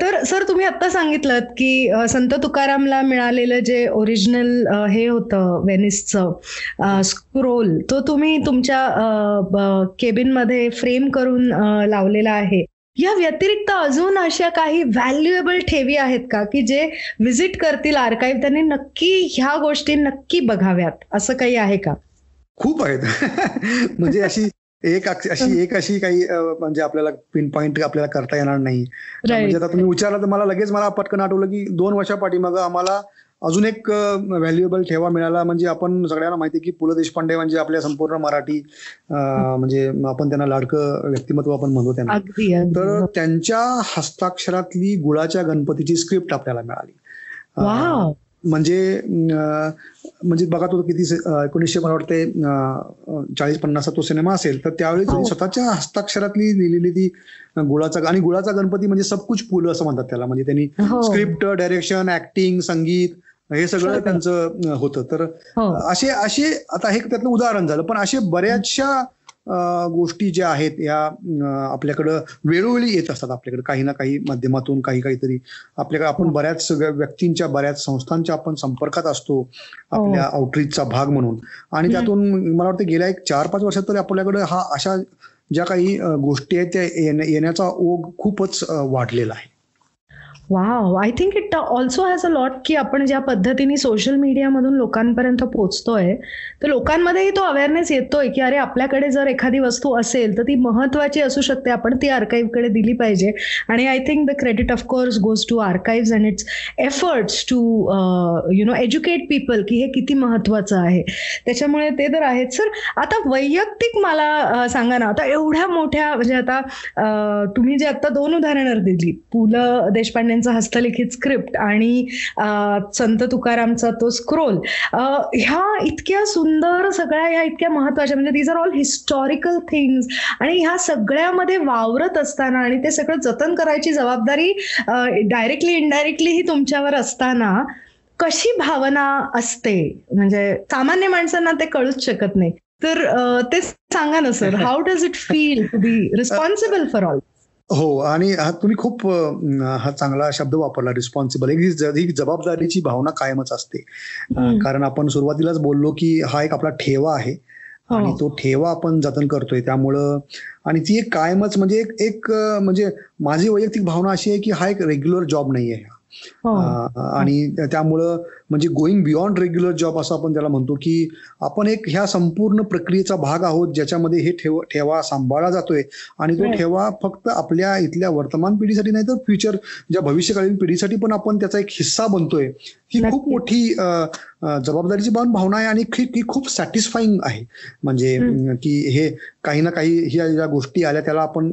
तर सर तुम्ही आत्ता सांगितलं की संत तुकारामला मिळालेलं जे ओरिजिनल हे होतं वेनिसचं स्क्रोल तो तुम्ही तुमच्या केबिनमध्ये फ्रेम करून लावलेला आहे. या व्यतिरिक्त अजून अशा काही व्हॅल्युएबल ठेवी आहेत का? की जे व्हिजिट करतील आर्काईव्ह त्यांनी नक्की ह्या गोष्टी नक्की बघाव्यात. असं काही आहे का? खूप आहेत. म्हणजे अशी एक अशी एक अशी काही म्हणजे आपल्याला पिन पॉइंट आपल्याला करता येणार नाही. म्हणजे आता तुम्ही विचारलं तर मला लगेच मला पटकन आठवलं की दोन वर्षा पाठीमागं आम्हाला अजून एक व्हॅल्युएबल ठेवा मिळाला म्हणजे आपण सगळ्यांना माहिती की पु ल देशपांडे म्हणजे आपल्या संपूर्ण मराठी म्हणजे आपण त्यांना लाडकं व्यक्तिमत्व आपण म्हणतो त्यांना. तर त्यांच्या हस्ताक्षरातली गुळाच्या गणपतीची स्क्रिप्ट आपल्याला मिळाली. म्हणजे म्हणजे बघा तो किती एकोणीसशे मला वाटते चाळीस पन्नास तो सिनेमा असेल तर त्यावेळी हो. स्वतःच्या हस्ताक्षरातली लिहिलेली ती गुळाचा आणि गुळाचा गणपती म्हणजे सबकुच फुल असं म्हणतात त्याला. म्हणजे त्यांनी स्क्रिप्ट डायरेक्शन ऍक्टिंग संगीत हे सगळं त्यांचं होतं. तर हो. असे असे आता हे त्यातलं उदाहरण झालं पण असे बऱ्याचशा गोष्टी ज्या आहेत या आपल्याकडं वेळोवेळी येत असतात आपल्याकडे. काही ना काही माध्यमातून काही काहीतरी आपल्याकडे आपण बऱ्याच व्यक्तींच्या बऱ्याच संस्थांच्या आपण संपर्कात असतो आपल्या आउटरीचचा हो. भाग म्हणून. आणि त्यातून मला वाटतं गेल्या एक चार पाच वर्षात तरी आपल्याकडे हा अशा ज्या काही गोष्टी आहेत त्या येण्याचा ओघ खूपच वाढलेला आहे. Wow I think it also has a lot की आपण ज्या पद्धतीने सोशल मीडियामधून लोकांपर्यंत पोहोचतोय तर लोकांमध्येही तो अवेअरनेस येतोय की अरे आपल्याकडे जर एखादी वस्तू असेल तर ती महत्वाची असू शकते. आपण ती आर्काईव्हकडे दिली पाहिजे. आणि I think the credit of course goes to archive and its efforts to you know educate people की हे किती महत्वाचं आहे. त्याच्यामुळे ते तर आहेत. सर आता वैयक्तिक मला सांगा ना. आता एवढ्या मोठ्या म्हणजे आता तुम्ही जे आता दोन उदाहरणं दिली. पु ल देशपांडे यांचा हस्तलिखित स्क्रिप्ट आणि संत तुकारामचा तो स्क्रोल ह्या इतक्या सुंदर सगळ्या ह्या इतक्या महत्त्वाच्या म्हणजे these are all historical things आणि ह्या सगळ्यामध्ये वावरत असताना आणि ते सगळं जतन करायची जबाबदारी डायरेक्टली इनडायरेक्टली ही तुमच्यावर असताना कशी भावना असते? म्हणजे सामान्य माणसांना ते कळूच शकत नाही. तर ते सांगा ना sir how does it feel to be responsible for all हो आणि तुम्ही खूप हा चांगला शब्द वापरला रिस्पॉन्सिबल ही जबाबदारीची भावना कायमच असते. कारण आपण सुरुवातीलाच बोललो की हा एक आपला ठेवा आहे. हो. आणि तो ठेवा आपण जतन करतोय. त्यामुळं आणि ती एक कायमच म्हणजे एक एक म्हणजे माझी वैयक्तिक भावना अशी आहे की हा एक रेग्युलर जॉब नाही आहे. आणि त्यामुळं म्हणजे गोईंग बियॉन्ड रेग्युलर जॉब असं आपण त्याला म्हणतो की आपण एक ह्या संपूर्ण प्रक्रियेचा भाग आहोत ज्याच्यामध्ये हे ठेव ठेवा सांभाळला जातोय आणि तो. ठेवा फक्त आपल्या इथल्या वर्तमान पिढीसाठी नाही तर फ्युचर ज्या भविष्यकालीन पिढीसाठी पण आपण त्याचा एक हिस्सा बनतोय ही खूप. मोठी जबाबदारीची भावना आहे आणि ही खूप सॅटिस्फाईंग आहे म्हणजे की हे काही ना काही ह्या ज्या गोष्टी आल्या त्याला आपण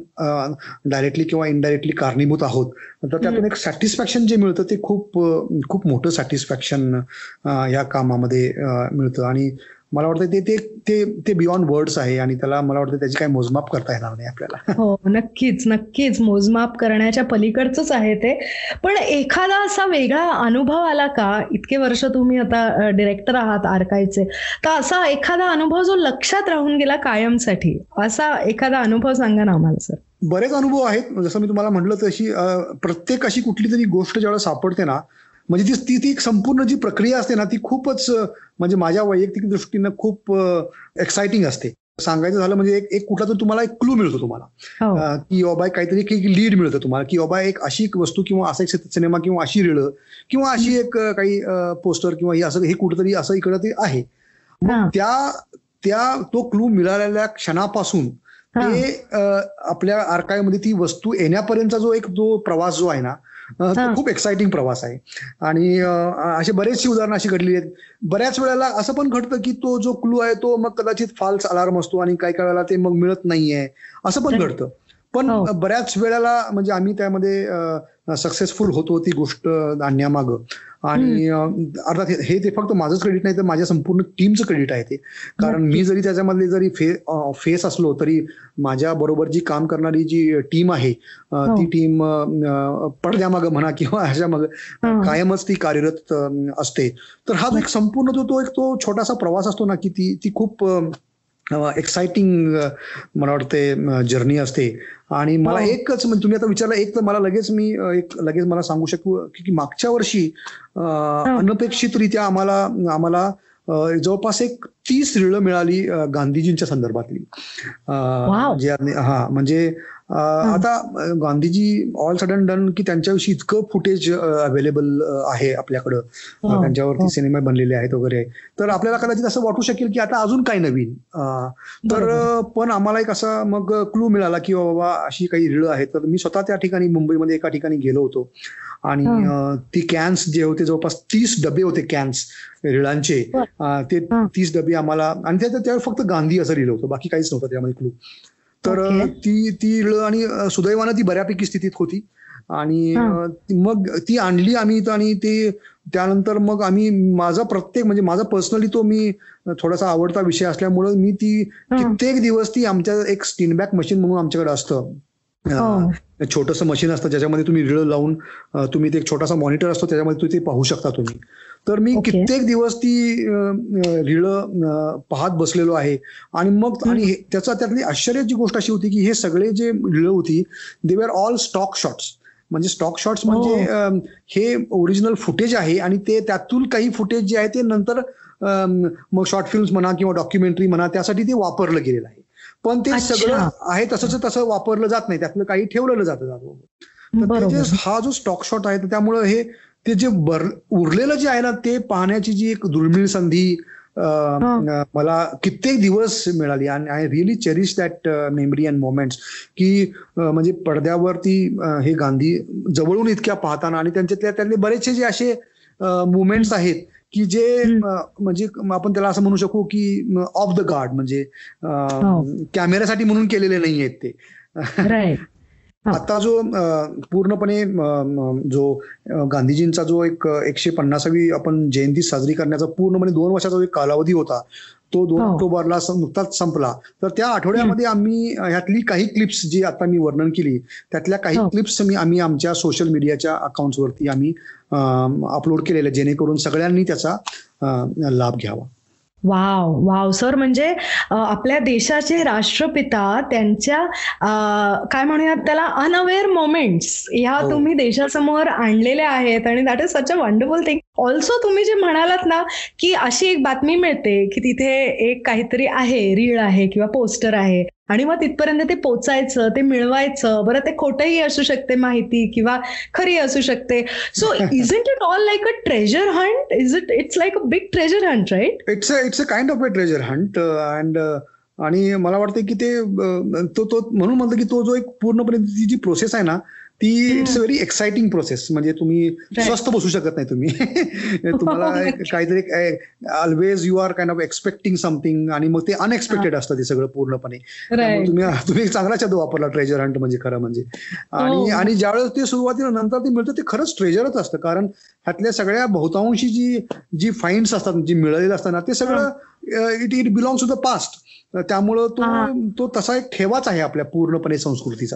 डायरेक्टली किंवा इनडायरेक्टली कारणीभूत आहोत तर त्यातून. एक सॅटिस्फॅक्शन जे मिळतं ते खूप खूप मोठं सॅटिस्फॅक्शन या कामामध्ये अं, मिळतं. आणि मला वाटतं ते ते ते ते बियॉन्ड वर्ड्स आहे आणि त्याला मला वाटतं त्याची काही मोजमाप करता येणार नाही आपल्याला. हो नक्कीच नक्कीच. मोजमाप करण्याच्या पलीकडचंच आहे ते. पण एखादा असा वेगळा अनुभव आला का? इतके वर्ष तुम्ही आता डिरेक्टर आहात आर्काईव्हचे तर असा एखादा अनुभव जो लक्षात राहून गेला कायमसाठी असा एखादा अनुभव सांगा ना आम्हाला सर. बरेच अनुभव आहेत. जसं मी तुम्हाला म्हटलं तशी प्रत्येक अशी कुठली तरी गोष्ट ज्यावेळेला सापडते ना म्हणजे ती ती ती एक संपूर्ण जी प्रक्रिया असते ना ती खूपच म्हणजे माझ्या वैयक्तिक दृष्टीनं खूप एक्साइटिंग असते. सांगायचं झालं म्हणजे एक एक कुठला तर तुम्हाला एक क्लू मिळतो तुम्हाला. हो. की बाबा काहीतरी एक लीड मिळतं तुम्हाला की बाबा एक अशी एक वस्तू किंवा असा एक सिनेमा किंवा अशी रिळ किंवा अशी एक काही पोस्टर किंवा हे असं हे कुठेतरी असं इकडं ते आहे. त्या त्या तो क्लू मिळालेल्या क्षणापासून. ते आपल्या आर्काईव्हमध्ये ती वस्तू येण्यापर्यंतचा जो एक जो प्रवास जो आहे ना खूप एक्साइटिंग प्रवास आहे. आणि अं, असे बरेचशी उदाहरणं अशी घडलेली आहेत. बऱ्याच वेळेला असं पण घडतं की तो जो क्लू आहे तो मग कदाचित फाल्स अलार्म असतो आणि काही काही वेळेला ते मग मिळत नाहीये. असं पण. घडतं. पण हो. बऱ्याच वेळेला म्हणजे आम्ही त्यामध्ये सक्सेसफुल होतो ती गोष्ट आणण्यामागं आणि अर्थात हे- ते फक्त माझंच क्रेडिट नाही तर माझ्या संपूर्ण टीमचं क्रेडिट आहे ते. कारण मी जरी त्याच्यामधले जरी फे फेस असलो तरी माझ्या बरोबर जी काम करणारी जी टीम आहे हो. ती टीम पडद्यामागं म्हणा किंवा ह्याच्यामागं हा. कायमच ती कार्यरत असते. तर हा जो एक संपूर्ण तो तो एक तो छोटासा प्रवास असतो ना की ती ती खूप एक्साइटिंग मला वाटते जर्नी असते आणि मला हो. एकच म्हणजे तुम्ही आता विचारलं एक तर मला लगेच मी एक लगेच मला सांगू शकू की मागच्या वर्षी अं, अनपेक्षितरित्या आम्हाला आम्हाला जवळपास एक तीस रिळं मिळाली गांधीजींच्या संदर्भातली. जे हा म्हणजे आता गांधीजी ऑल सडन डन की त्यांच्याविषयी इतकं फुटेज अवेलेबल आहे आपल्याकडं. हो, त्यांच्यावरती हो. सिनेमे बनलेले आहेत वगैरे. तर आपल्याला कदाचित असं वाटू शकेल की आता अजून काय नवीन. तर पण आम्हाला एक असा मग क्लू मिळाला की बाबा अशी काही रिळं आहेत. तर मी स्वतः त्या ठिकाणी मुंबईमध्ये एका ठिकाणी गेलो होतो. आणि ती कॅन्स जे होते जवळपास तीस डबे होते कॅन्स रिळांचे. ते. तीस डबे आम्हाला आणि त्या त्यावर फक्त गांधी असं लिहिलं होतं बाकी काहीच नव्हतं त्यामध्ये क्लू तर ती ती रिळं आणि सुदैवानं ती बऱ्यापैकी स्थितीत होती. आणि मग ती आणली आम्ही इथं आणि ते त्यानंतर मग आम्ही माझा प्रत्येक म्हणजे माझा पर्सनली तो मी थोडासा आवडता विषय असल्यामुळं मी ती. कित्येक दिवस ती आमच्या एक स्टीनबॅक मशीन म्हणून आमच्याकडे असतं. हो. छोटंसं मशीन असतं ज्याच्यामध्ये तुम्ही रिळ लावून तुम्ही ते एक छोटासा मॉनिटर असतो त्याच्यामध्ये तुम्ही ते पाहू शकता तुम्ही. तर मी ओके. कित्येक दिवस ती रिळ पाहत बसलेलो आहे. आणि मग आणि हे- त्याचा त्यातली आश्चर्याची गोष्ट अशी होती की हे सगळे जे रिळ होती they were all stock shots म्हणजे स्टॉक शॉट्स म्हणजे हो. अं, हे ओरिजिनल फुटेज आहे आणि ते त्यातून काही फुटेज जे आहे ते नंतर मग शॉर्ट फिल्म्स म्हणा किंवा डॉक्युमेंटरी म्हणा त्यासाठी ते वापरलं गेलेलं आहे. पण ते. सगळं आहे तसंच तसं वापरलं जात नाही. त्यातलं काही ठेवलेलं जातं जातं जे हा जो स्टॉक शॉट आहे त्यामुळं हे ते जे बर उरलेलं जे आहे ना ते पाहण्याची जी एक दुर्मिळ संधी मला कित्येक दिवस मिळाली. आणि I really cherish that memory and moments की म्हणजे पडद्यावरती हे गांधी जवळून इतक्या पाहताना आणि त्यांच्यातल्या त्यातले बरेचसे जे असे मुवमेंट्स आहेत की जे म्हणजे आपण त्याला असं म्हणू शकू की ऑफ द गार्ड म्हणजे हो. कॅमेऱ्यासाठी म्हणून केलेले नाही आहेत ते हा. आता जो पूर्णपणे जो गांधीजींचा जो एक एकशे पन्नासावी आपण जयंती साजरी करण्याचा पूर्णपणे दोन वर्षाचा जो एक कालावधी होता तो दोन हो. ऑक्टोबरला नुकताच संपला तर त्या आठवड्यामध्ये आम्ही ह्यातली काही क्लिप्स जी आता मी वर्णन केली त्यातल्या काही हो. क्लिप्स मी आम्ही आमच्या सोशल मीडियाच्या अकाउंट्सवरती आम्ही अपलोड केलेले जेणेकरून सगळ्यांनी त्याचा लाभ घ्यावा वाव वाव सर म्हणजे आपल्या देशाचे राष्ट्रपिता त्यांच्या काय म्हणूयात त्याला अनअवेअर मोमेंट्स ह्या हो. तुम्ही देशासमोर आणलेल्या आहेत आणि that is such a wonderful thing also तुम्ही जे म्हणालात ना की अशी एक बातमी मिळते की तिथे एक काहीतरी आहे रीळ आहे किंवा पोस्टर आहे. आणि मग तिथपर्यंत ते पोचायचं ते मिळवायचं. बरं ते खोटंही असू शकते माहिती किंवा खरी असू शकते. So is it it all like a treasure hunt is it it's like a big treasure hunt right it's a it's a kind of a treasure hunt and आणि मला वाटतं की ते अ, तो तो म्हणून म्हणतो की तो जो एक पूर्णपणे जी प्रोसेस आहे ना ती it's a very exciting process. म्हणजे तुम्ही स्वस्थ बसू शकत नाही तुम्ही. तुम्हाला एक काहीतरी always you are kind of expecting something आणि मग ते अनएक्सपेक्टेड असतं ते सगळं पूर्णपणे. तुम्ही तुम्ही चांगला शब्द वापरला ट्रेजर हंट म्हणजे खरं म्हणजे. आणि हो. आणि ज्यावेळेस ते सुरुवातीला नंतर ते मिळतं ते खरंच ट्रेजरच असतं. कारण ह्यातल्या सगळ्या बहुतांशी जी जी फाईन्स असतात जी मिळालेली असतात ना ते सगळं it it belongs to the past त्यामुळं तो हा. तो तसा एक ठेवाच आहे आपल्या पूर्णपणे संस्कृतीचा.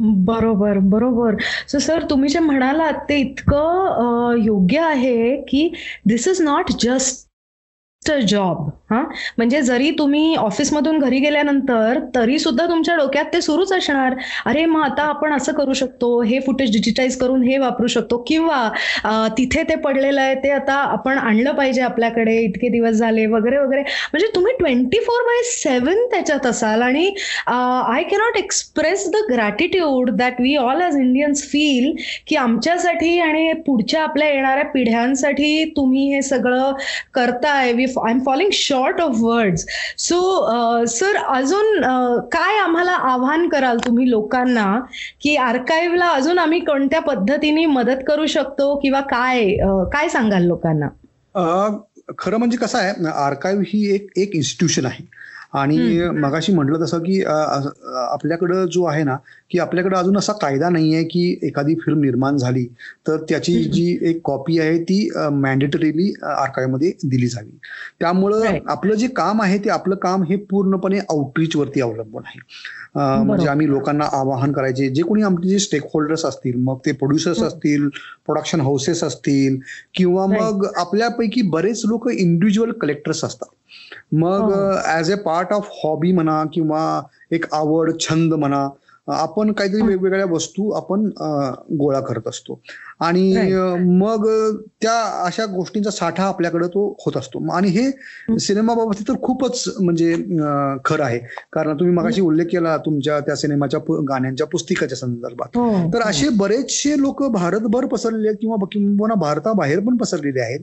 बरोबर बरोबर. सो सर तुम्ही जे म्हणालात ते इतकं योग्य आहे की this is not just a job हा? म्हणजे जरी तुम्ही ऑफिसमधून घरी गेल्यानंतर तरी सुद्धा तुमच्या डोक्यात ते सुरूच असणार. अरे मग आता आपण असं करू शकतो हे फुटेज डिजिटाईज करून हे वापरू शकतो किंवा तिथे ते पडलेलं आहे ते आता आपण आणलं पाहिजे आपल्याकडे इतके दिवस झाले वगैरे वगैरे. म्हणजे तुम्ही ट्वेंटी फोर बाय सेवन त्याच्यात असाल आणि I cannot express the gratitude that we all as Indians feel की आमच्यासाठी आणि पुढच्या आपल्या येणाऱ्या पिढ्यांसाठी तुम्ही हे सगळं करताय. We I am falling short of words so sir अजून uh, काय आम्हाला आव्हान कराल तुम्ही लोकांना की आर्काईव्हला अजून आम्ही कोणत्या पद्धतीने मदत करू शकतो किंवा काय uh, काय सांगाल लोकांना? खरं म्हणजे कसं आहे आर्काईव्ह ही एक एक इन्स्टिट्यूशन आहे. आणि मगाशी म्हटलं तसं की आपल्याकडं जो आहे ना की आपल्याकडे अजून असा कायदा नाही आहे की एखादी फिल्म निर्माण झाली तर त्याची जी एक कॉपी आहे ती मॅन्डेटरीली आर्काईव्हमध्ये दिली जावी त्यामुळं. आपलं जे काम आहे ते आपलं काम हे पूर्णपणे आउटरीच वरती अवलंबून आहे म्हणजे. आम्ही लोकांना आवाहन करायचे जे कोणी आमचे जे स्टेक होल्डर्स असतील मग ते प्रोड्युसर्स असतील प्रोडक्शन हाऊसेस असतील किंवा. मग आपल्यापैकी बरेच लोक इंडिव्हिज्युअल कलेक्टर्स असतात मग हो. As a part of hobby म्हणा किंवा एक आवड छंद म्हणा आपण काहीतरी हं. वेगवेगळ्या वस्तू आपण गोळा करत असतो. आणि मग त्या अशा गोष्टींचा साठा आपल्याकडे तो होत असतो. आणि हे सिनेमा बाबतीत तर खूपच म्हणजे खरं आहे. कारण तुम्ही मगाशी उल्लेख केला तुमच्या त्या सिनेमाच्या गाण्यांच्या पुस्तिकाच्या संदर्भात. हो. तर असे बरेचसे लोक भारतभर पसरलेले आहेत किंवा किंवा भारताबाहेर पण पसरलेले आहेत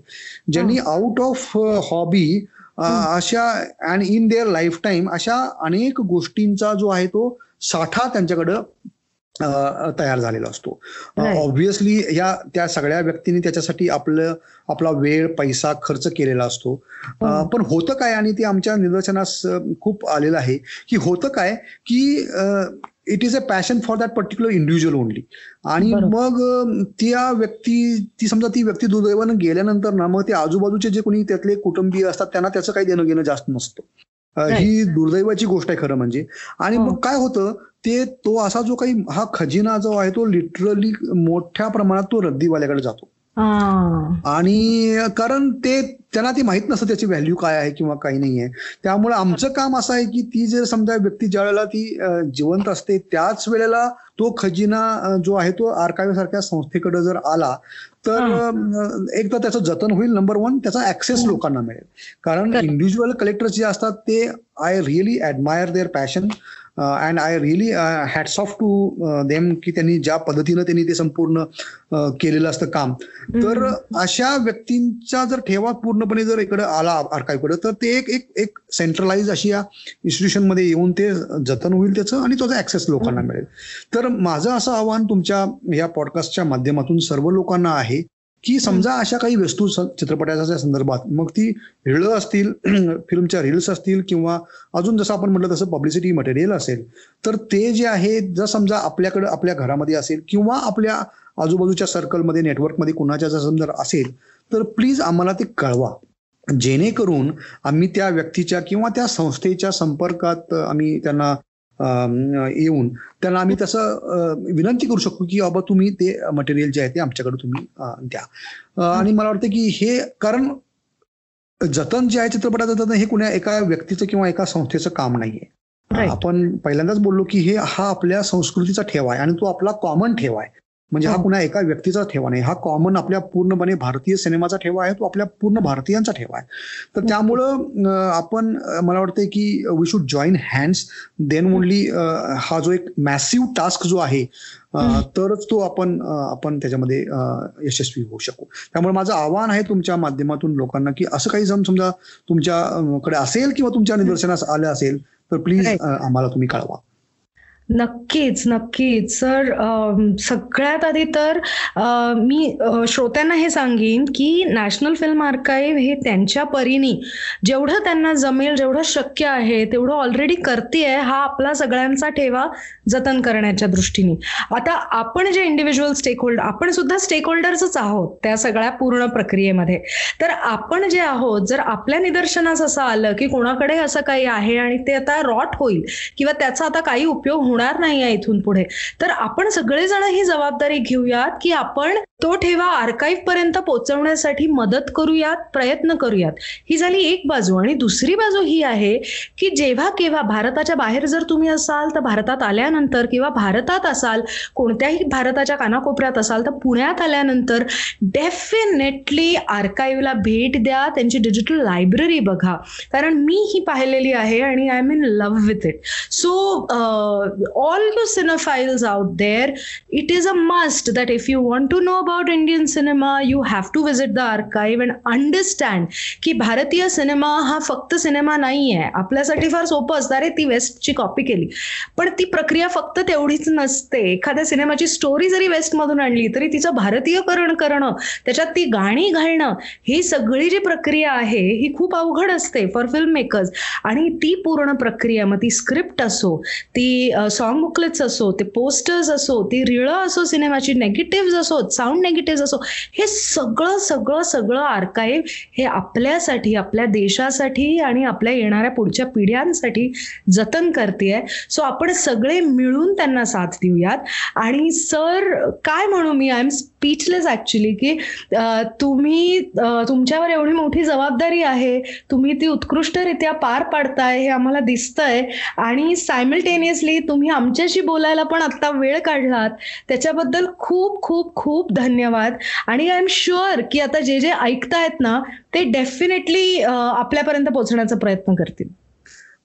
ज्यांनी आउट ऑफ हॉबी अशा and in their life time अशा अनेक गोष्टींचा जो आहे तो साठा त्यांच्याकडं तयार झालेला असतो. ऑब्व्हियसली या त्या सगळ्या व्यक्तींनी त्याच्यासाठी आपलं आपला वेळ पैसा खर्च केलेला असतो हो. पण होतं काय आणि ते आमच्या निदर्शनास खूप आलेलं आहे की होतं काय की it is a passion for that particular individual only आणि. मग त्या व्यक्ती ती समजा ती व्यक्ती दुर्दैवानं गेल्यानंतर ना मग ते आजूबाजूचे जे कोणी त्यातले कुटुंबीय असतात त्यांना त्याचं काही देणं घेणं जास्त नसतं. ही दुर्दैवाची गोष्ट आहे खरं म्हणजे आणि हो. मग काय होतं ते तो असा जो काही हा खजिना जो आहे तो लिटरली मोठ्या प्रमाणात तो रद्दीवाल्याकडे जातो. हा. आणि कारण ते त्यांना ते माहीत नसतं त्याची व्हॅल्यू काय आहे किंवा काही नाही आहे. त्यामुळे आमचं काम असं आहे की ती जर समजा व्यक्ती ज्या वेळेला ती जिवंत असते त्याच वेळेला तो खजिना जो आहे तो आर्काईव्ह सारख्या संस्थेकडे जर आला तर एक तर त्याचं जतन होईल नंबर वन त्याचा ऍक्सेस लोकांना मिळेल. कारण. इंडिव्हिज्युअल कलेक्टर्स जे असतात ते I really admire their passion and I really hats off to them की त्यांनी ज्या पद्धतीनं त्यांनी ते संपूर्ण अ, केलेलं असतं काम. तर अशा व्यक्तींचा जर ठेवा पूर्णपणे जर इकडे आला आर्काईव्हकडे तर ते एक एक एक सेंट्रलाइज अशी या इन्स्टिट्यूशनमध्ये येऊन ते जतन होईल त्याचं आणि त्याचा ऍक्सेस लोकांना मिळेल. तर माझं असं आव्हान तुमच्या या पॉडकास्टच्या माध्यमातून सर्व लोकांना आहे की समजा अशा काही वस्तू स- चित्रपटाच्या संदर्भात मग ती रीळ असतील फिल्मच्या रील्स असतील किंवा अजून जसं आपण म्हटलं तसं पब्लिसिटी मटेरियल असेल तर ते जे आहे जर समजा आपल्याकडे आपल्या घरामध्ये असेल किंवा आपल्या आजूबाजूच्या सर्कलमध्ये नेटवर्कमध्ये कुणाच्या जर समजा असेल तर प्लीज आम्हाला ते कळवा. जेणेकरून आम्ही त्या व्यक्तीच्या किंवा त्या संस्थेच्या संपर्कात आम्ही त्यांना येऊन. त्यांना आम्ही तसं विनंती करू शकतो की बाबा तुम्ही ते मटेरियल जे आहे ते आमच्याकडे तुम्ही द्या. आणि मला वाटतं की हे कारण जतन जे आहे चित्रपटाचं जतन हे कुण्या एका व्यक्तीचं किंवा एका संस्थेचं काम नाहीये. आपण पहिल्यांदाच बोललो की हे हा आपल्या संस्कृतीचा ठेवा आहे आणि तो आपला कॉमन ठेवा आहे. म्हणजे हा कुणा एका व्यक्तीचा ठेवा नाही. हा कॉमन आपल्या पूर्णपणे भारतीय सिनेमाचा ठेवा आहे तो आपल्या पूर्ण भारतीयांचा ठेवा आहे. तर त्यामुळं आपण मला वाटतंय की we should join hands then only हा. जो एक मॅसिव्ह टास्क जो आहे तरच तो आपण आपण त्याच्यामध्ये यशस्वी होऊ शकू. त्यामुळे माझं आव्हान आहे तुमच्या माध्यमातून लोकांना की असं काही जम समजा तुमच्याकडे असेल किंवा तुमच्या निदर्शनास आलं असेल तर प्लीज आम्हाला तुम्ही कळवा. नक्कीच नक्कीच. सर सगळ्यात आधी तर मी श्रोत्यांना हे सांगेन की नॅशनल फिल्म आर्काईव्ह हे त्यांच्या परीने जेवढं त्यांना जमेल जेवढं शक्य आहे तेवढं ऑलरेडी करते हा आपला सगळ्यांचा ठेवा जतन करण्याच्या दृष्टीने. आता आपण जे इंडिव्हिज्युअल स्टेक होल्डर आपण सुद्धा स्टेक होल्डर्सच आहोत त्या सगळ्या पूर्ण प्रक्रियेमध्ये. तर आपण जे आहोत जर आपल्या निदर्शनास असं आलं की कोणाकडे असं काही आहे आणि ते आता रॉट होईल किंवा त्याचा आता काही उपयोग होणार नाही आहे इथून पुढे. तर आपण सगळेजण ही जबाबदारी घेऊयात की आपण तो ठेवा आर्काईव्ह पर्यंत पोहोचवण्यासाठी मदत करूयात प्रयत्न करूयात. ही झाली एक बाजू. आणि दुसरी बाजू ही आहे की जेव्हा केव्हा भारताच्या बाहेर जर तुम्ही असाल तर भारतात आल्यानंतर किंवा भारतात असाल कोणत्याही भारताच्या कानाकोपऱ्यात असाल तर पुण्यात आल्यानंतर डेफिनेटली आर्काईव्हला भेट द्या. त्यांची डिजिटल लायब्ररी बघा. कारण मी ही पाहिलेली आहे आणि I am in love with it so all the cinephiles out there it is a must that if you want to know about Indian cinema, you have to visit the archive and understand की भारतीय cinema हा फक्त cinema नाही आहे आपल्यासाठी फार सोपं असतं अरे ती वेस्टची कॉपी केली. पण ती प्रक्रिया फक्त तेवढीच नसते. एखाद्या सिनेमाची स्टोरी जरी वेस्टमधून आणली तरी तिचं भारतीयकरण करणं त्याच्यात ती गाणी घालणं ही सगळी जी प्रक्रिया आहे ही खूप अवघड असते फॉर फिल्म मेकर्स आणि ती पूर्ण प्रक्रिया मग ती स्क्रिप्ट असो ती सॉन्ग बुकलेट्स असो ते पोस्टर्स असो ती रिळं असो सिनेमाची नेगेटिव्ह असो साऊंड नेगेटिव्ह असो हे सगळं सगळं सगळं आर्काईव्ह हे आपल्यासाठी आपल्या देशासाठी आणि आपल्या येणाऱ्या पुढच्या पिढ्यांसाठी जतन करते सो आपण सगळे मिळून त्यांना साथ देऊयात. आणि सर काय म्हणू मी? आय एम स्पीचलेस ऍक्च्युली की तुम्ही तुमच्यावर एवढी मोठी जबाबदारी आहे तुम्ही ती उत्कृष्टरित्या पार पाडताय हे आम्हाला दिसतंय. आणि सायमल्टेनियसली तुम्ही आमच्याशी बोलायला पण आता वेळ काढलात त्याच्याबद्दल खूप खूप खूप धन्यवाद. आणि आय एम शुअर की आता जे जे ऐकतायत ना ते डेफिनेटली आपल्यापर्यंत पोहोचण्याचा प्रयत्न करतील.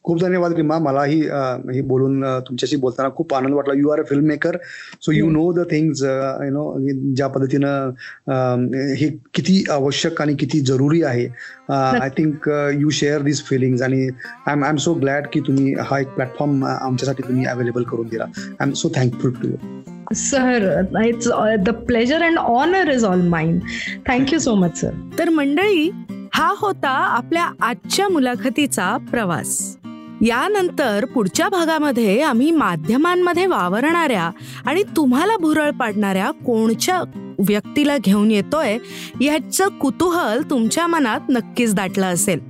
खूप धन्यवाद रिमा मलाही हे बोलून तुमच्याशी बोलताना खूप आनंद वाटला. You are a film maker so you know the things you know ज्या पद्धतीनं हे किती आवश्यक आणि किती जरुरी आहे. I think you share this feelings आणि I am I am so glad की तुम्ही हा एक प्लॅटफॉर्म आमच्यासाठी तुम्ही अवेलेबल करून दिला. I am so thankful to you sir it's the pleasure and honour is all mind thank you so much sir तर मंडळी हा होता आपल्या आजच्या मुलाखतीचा प्रवास. यानंतर पुढच्या भागामध्ये आम्ही माध्यमांमध्ये वावरणाऱ्या आणि तुम्हाला भुरळ पाडणाऱ्या कोणच्या व्यक्तीला घेऊन येतोय याचं कुतूहल तुमच्या मनात नक्कीच दाटलं असेल.